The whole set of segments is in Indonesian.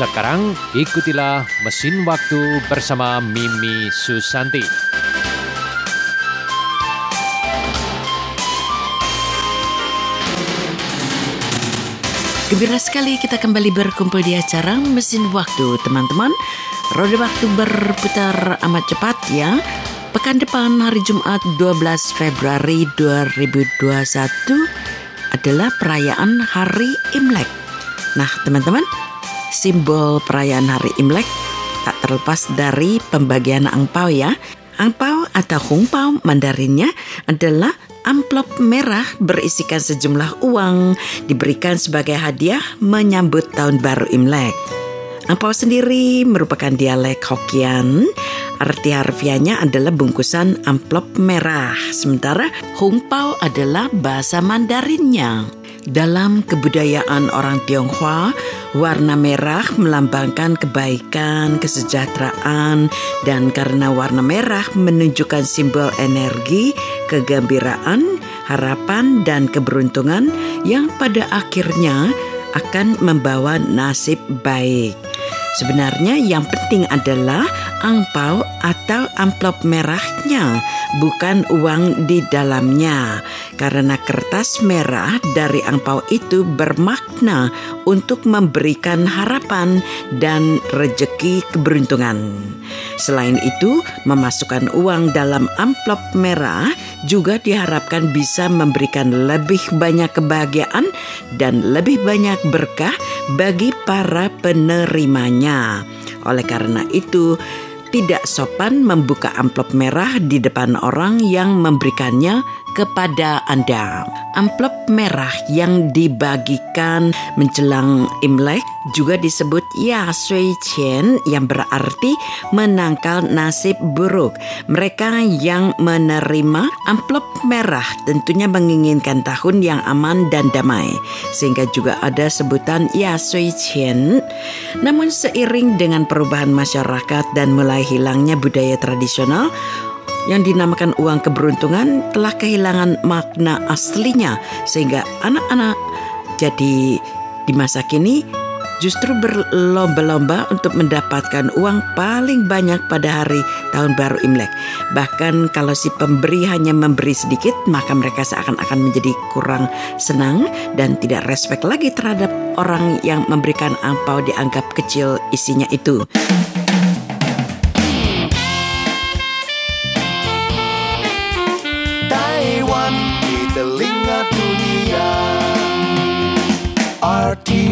Sekarang ikutilah Mesin Waktu bersama Mimi Susanti. Gembira sekali kita kembali berkumpul di acara Mesin Waktu, teman-teman. Roda waktu berputar amat cepat ya. Pekan depan hari Jumat 12 Februari 2021 adalah perayaan Hari Imlek. Nah, teman-teman, simbol perayaan Hari Imlek tak terlepas dari pembagian angpau ya. Angpau atau hungpau Mandarinnya adalah amplop merah berisikan sejumlah uang diberikan sebagai hadiah menyambut tahun baru Imlek. Angpau sendiri merupakan dialek Hokkien. Arti harfiahnya adalah bungkusan amplop merah, sementara hungpao adalah bahasa Mandarinnya. Dalam kebudayaan orang Tionghoa, warna merah melambangkan kebaikan, kesejahteraan, dan karena warna merah menunjukkan simbol energi, kegembiraan, harapan, dan keberuntungan yang pada akhirnya akan membawa nasib baik. Sebenarnya yang penting adalah angpau atau amplop merahnya, bukan uang di dalamnya. Karena kertas merah dari angpau itu bermakna untuk memberikan harapan dan rejeki keberuntungan. Selain itu, memasukkan uang dalam amplop merah juga diharapkan bisa memberikan lebih banyak kebahagiaan dan lebih banyak berkah bagi para penerimanya. Oleh karena itu, tidak sopan membuka amplop merah di depan orang yang memberikannya kepada Anda. Amplop merah yang dibagikan menjelang Imlek juga disebut Ya Sui Qian yang berarti menangkal nasib buruk. Mereka yang menerima amplop merah tentunya menginginkan tahun yang aman dan damai. Sehingga juga ada sebutan Ya Sui Qian. Namun seiring dengan perubahan masyarakat dan mulai hilangnya budaya tradisional, yang dinamakan uang keberuntungan telah kehilangan makna aslinya sehingga anak-anak jadi di masa kini justru berlomba-lomba untuk mendapatkan uang paling banyak pada hari tahun baru Imlek. Bahkan kalau si pemberi hanya memberi sedikit, maka mereka seakan-akan menjadi kurang senang dan tidak respect lagi terhadap orang yang memberikan angpau dianggap kecil isinya itu.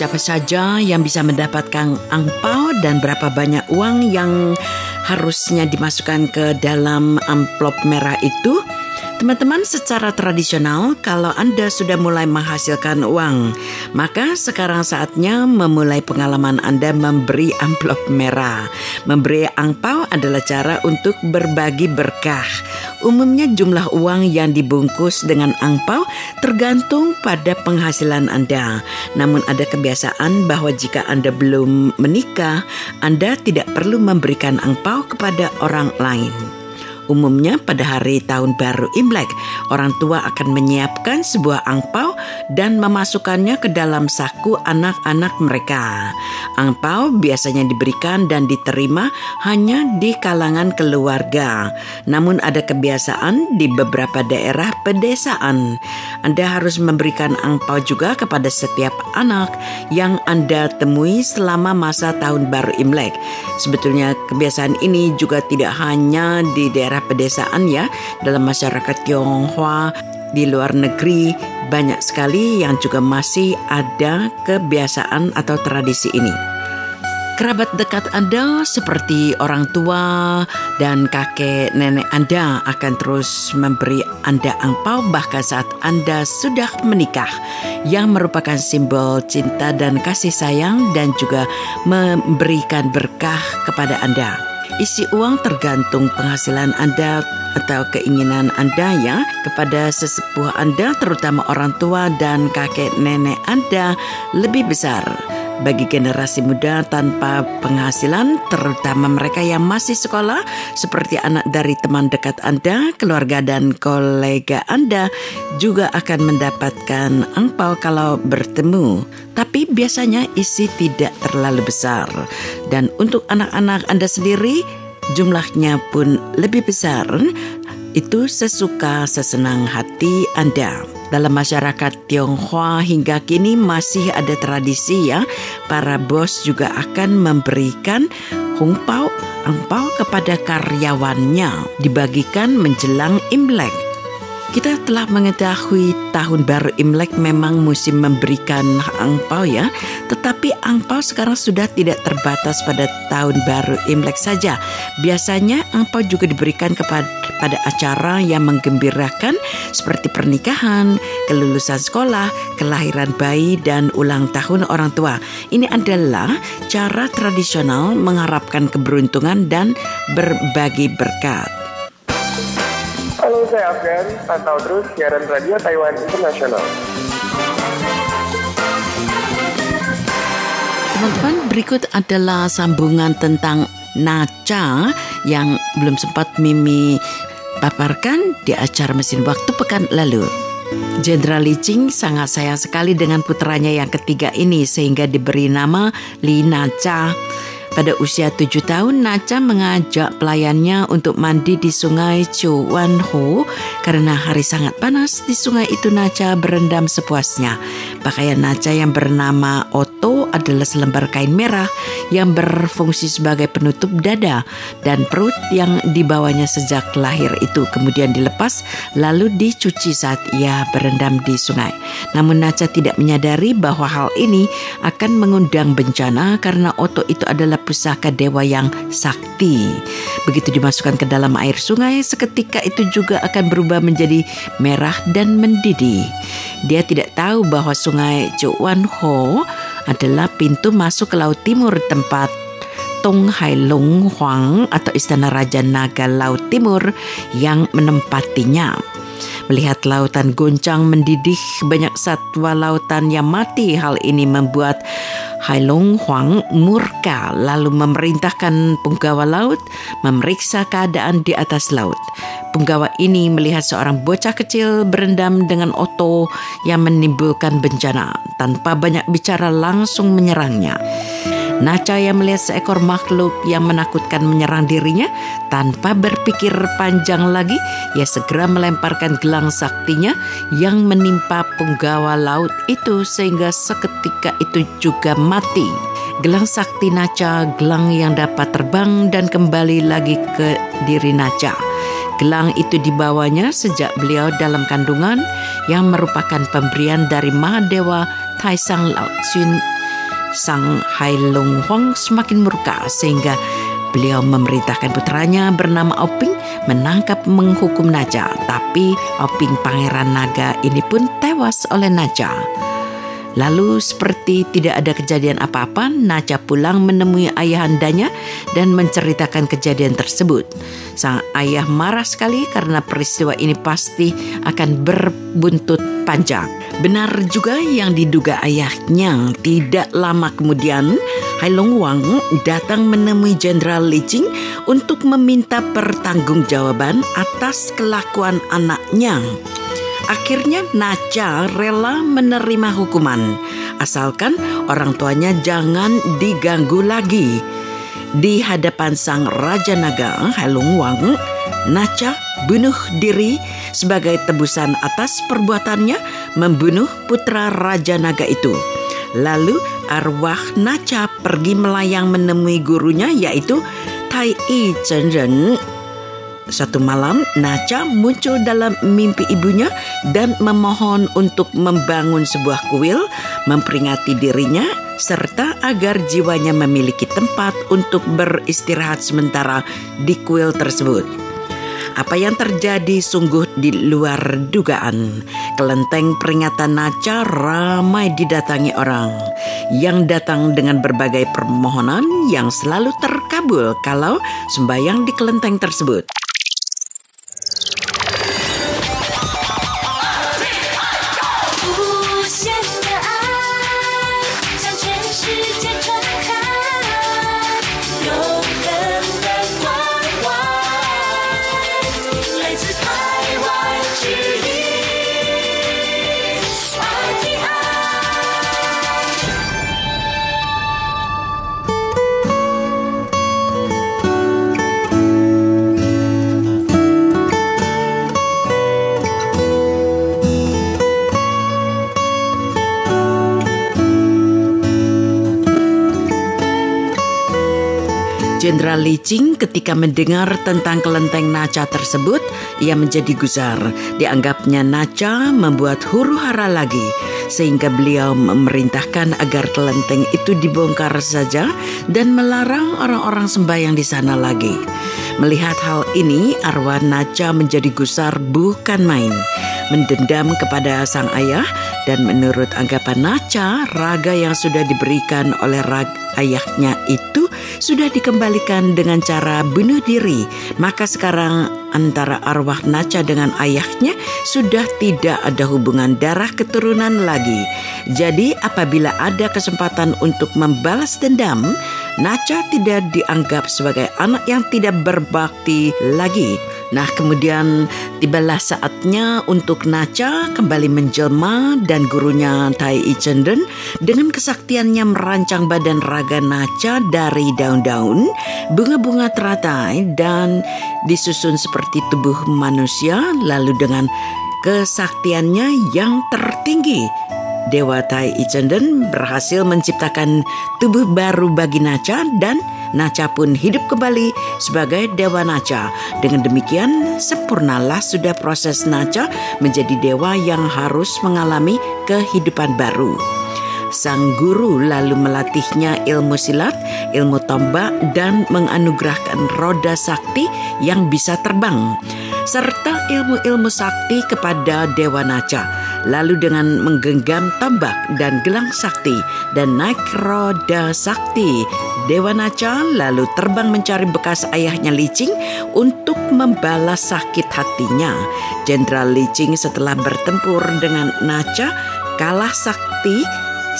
Siapa saja yang bisa mendapatkan angpau dan berapa banyak uang yang harusnya dimasukkan ke dalam amplop merah itu? Teman-teman, secara tradisional, kalau Anda sudah mulai menghasilkan uang, maka sekarang saatnya memulai pengalaman Anda memberi amplop merah. Memberi angpau adalah cara untuk berbagi berkah. Umumnya jumlah uang yang dibungkus dengan angpau tergantung pada penghasilan Anda. Namun ada kebiasaan bahwa jika Anda belum menikah, Anda tidak perlu memberikan angpau kepada orang lain. Umumnya pada hari tahun baru Imlek, orang tua akan menyiapkan sebuah angpau dan memasukkannya ke dalam saku anak-anak mereka. Angpau biasanya diberikan dan diterima hanya di kalangan keluarga. Namun ada kebiasaan di beberapa daerah pedesaan. Anda harus memberikan angpau juga kepada setiap anak yang Anda temui selama masa tahun baru Imlek. Sebetulnya kebiasaan ini juga tidak hanya di daerah pedesaan ya, dalam masyarakat Tionghoa di luar negeri banyak sekali yang juga masih ada kebiasaan atau tradisi ini. Kerabat dekat Anda seperti orang tua dan kakek nenek Anda akan terus memberi Anda angpau bahkan saat Anda sudah menikah yang merupakan simbol cinta dan kasih sayang dan juga memberikan berkah kepada Anda. Isi uang tergantung penghasilan Anda atau keinginan Anda ya kepada sesepuh Anda terutama orang tua dan kakek nenek Anda lebih besar bagi generasi muda tanpa penghasilan, terutama mereka yang masih sekolah, seperti anak dari teman dekat Anda, keluarga, dan kolega Anda, juga akan mendapatkan angpau kalau bertemu. Tapi biasanya isi tidak terlalu besar, dan untuk anak-anak Anda sendiri, jumlahnya pun lebih besar. Itu sesuka sesenang hati Anda. Dalam masyarakat Tionghoa hingga kini masih ada tradisi ya, para bos juga akan memberikan hongpao, angpao kepada karyawannya dibagikan menjelang Imlek. Kita telah mengetahui tahun baru Imlek memang musim memberikan angpau ya, tetapi angpau sekarang sudah tidak terbatas pada tahun baru Imlek saja. Biasanya angpau juga diberikan kepada pada acara yang menggembirakan seperti pernikahan, kelulusan sekolah, kelahiran bayi dan ulang tahun orang tua. Ini adalah cara tradisional mengharapkan keberuntungan dan berbagi berkat. Halo, saya Afgan. Pantau terus siaran radio Taiwan Internasional. Teman-teman, berikut adalah sambungan tentang Naca yang belum sempat Mimi paparkan di acara mesin waktu pekan lalu. Jenderal Li Jing sangat sayang sekali dengan putranya yang ketiga ini sehingga diberi nama Li Naca. Pada usia tujuh tahun, Naca mengajak pelayannya untuk mandi di sungai Chuan Ho karena hari sangat panas di sungai itu Naca berendam sepuasnya. Pakaian Naca yang bernama Otto adalah selembar kain merah yang berfungsi sebagai penutup dada dan perut yang dibawanya sejak lahir itu kemudian dilepas lalu dicuci saat ia berendam di sungai. Namun Naca tidak menyadari bahwa hal ini akan mengundang bencana karena Otto itu adalah pusaka dewa yang sakti. Begitu dimasukkan ke dalam air sungai, seketika itu juga akan berubah menjadi merah dan mendidih. Dia tidak tahu bahwa sungai Chuan Ho adalah pintu masuk ke Laut Timur tempat Tong Hai Long Huang atau Istana Raja Naga Laut Timur yang menempatinya. Melihat lautan goncang mendidih, banyak satwa lautan yang mati. Hal ini membuat Hai Long Huang murka lalu memerintahkan penggawa laut memeriksa keadaan di atas laut. Penggawa ini melihat seorang bocah kecil berendam dengan Otto yang menimbulkan bencana. Tanpa banyak bicara langsung menyerangnya. Naca yang melihat seekor makhluk yang menakutkan menyerang dirinya tanpa berpikir panjang lagi, ia segera melemparkan gelang saktinya yang menimpa penggawa laut itu sehingga seketika itu juga mati. Gelang sakti Naca, gelang yang dapat terbang dan kembali lagi ke diri Naca. Gelang itu dibawanya sejak beliau dalam kandungan yang merupakan pemberian dari Mahadewa Taisang Lao Chun Sang Hai Long Huang semakin murka sehingga beliau memerintahkan putranya bernama Oping menangkap menghukum Naja. Tapi Oping pangeran naga ini pun tewas oleh Naja. Lalu seperti tidak ada kejadian apa-apa, Naja pulang menemui ayahandanya dan menceritakan kejadian tersebut. Sang ayah marah sekali karena peristiwa ini pasti akan berbuntut panjang. Benar juga yang diduga ayahnya. Tidak lama kemudian, Hai Long Wang datang menemui Jenderal Li Jing untuk meminta pertanggungjawaban atas kelakuan anaknya. Akhirnya Naca rela menerima hukuman, asalkan orang tuanya jangan diganggu lagi. Di hadapan sang Raja Naga, Halung Wang, Naca bunuh diri sebagai tebusan atas perbuatannya membunuh putra Raja Naga itu. Lalu arwah Naca pergi melayang menemui gurunya yaitu Tai I Chen Ren satu malam, Naca muncul dalam mimpi ibunya dan memohon untuk membangun sebuah kuil, memperingati dirinya, serta agar jiwanya memiliki tempat untuk beristirahat sementara di kuil tersebut. Apa yang terjadi sungguh di luar dugaan. Kelenteng peringatan Naca ramai didatangi orang yang datang dengan berbagai permohonan yang selalu terkabul kalau sembayang di kelenteng tersebut. Jenderal Li Qing ketika mendengar tentang kelenteng Naca tersebut, ia menjadi gusar. Dianggapnya Naca membuat huru hara lagi, sehingga beliau memerintahkan agar kelenteng itu dibongkar saja dan melarang orang-orang sembahyang di sana lagi. Melihat hal ini, arwah Naca menjadi gusar bukan main. Mendendam kepada sang ayah dan menurut anggapan Naca, raga yang sudah diberikan oleh rag ayahnya itu sudah dikembalikan dengan cara bunuh diri. Maka sekarang antara arwah Naca dengan ayahnya sudah tidak ada hubungan darah keturunan lagi. Jadi apabila ada kesempatan untuk membalas dendam, Naca tidak dianggap sebagai anak yang tidak berbakti lagi. Nah, kemudian tibalah saatnya untuk Naca kembali menjelma dan gurunya Tai I dengan kesaktiannya merancang badan raga Naca dari daun-daun, bunga-bunga teratai dan disusun seperti tubuh manusia lalu dengan kesaktiannya yang tertinggi. Dewa Tai I berhasil menciptakan tubuh baru bagi Naca dan Naca pun hidup kembali sebagai Dewa Naca. Dengan demikian, sempurnalah sudah proses Naca menjadi dewa yang harus mengalami kehidupan baru. Sang guru lalu melatihnya ilmu silat, ilmu tombak, dan menganugerahkan roda sakti yang bisa terbang, serta ilmu-ilmu sakti kepada Dewa Naca. Lalu dengan menggenggam tombak dan gelang sakti dan naik roda sakti, Dewa Naca lalu terbang mencari bekas ayahnya Licing untuk membalas sakit hatinya. Jenderal Licing setelah bertempur dengan Naca kalah sakti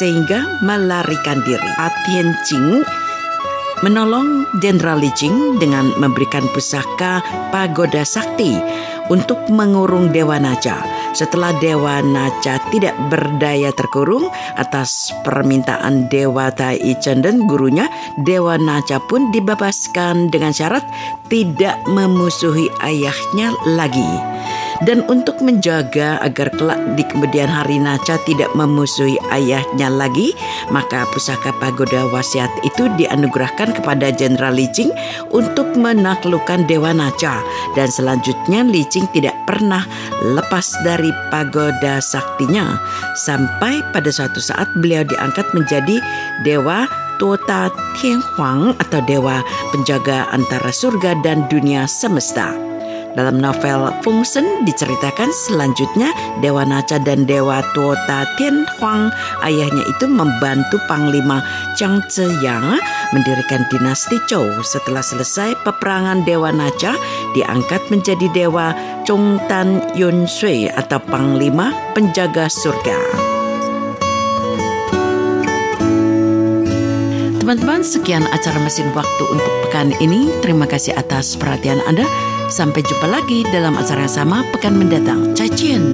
sehingga melarikan diri. Atien Ching menolong Jenderal Li Qing dengan memberikan pusaka pagoda sakti untuk mengurung Dewa Naca. Setelah Dewa Naca tidak berdaya terkurung atas permintaan Dewa Tai Chenden gurunya, Dewa Naca pun dibebaskan dengan syarat tidak memusuhi ayahnya lagi. Dan untuk menjaga agar kelak di kemudian hari Naca tidak memusuhi ayahnya lagi, maka pusaka pagoda wasiat itu dianugerahkan kepada Jenderal Li Qing untuk menaklukkan Dewa Naca. Dan selanjutnya Li Qing tidak pernah lepas dari pagoda saktinya sampai pada suatu saat beliau diangkat menjadi Dewa Tota Tian Huang atau Dewa Penjaga antara surga dan dunia semesta. Dalam novel Fungsen diceritakan selanjutnya Dewa Naca dan Dewa Tuota Tian Huang ayahnya itu membantu Panglima Chang Zeyang mendirikan dinasti Zhou. Setelah selesai peperangan Dewa Naca diangkat menjadi Dewa Chong Tan Yun Sui atau Panglima Penjaga Surga. Teman-teman, sekian acara mesin waktu untuk pekan ini. Terima kasih atas perhatian Anda. Sampai jumpa lagi dalam acara yang sama pekan mendatang. Cacien.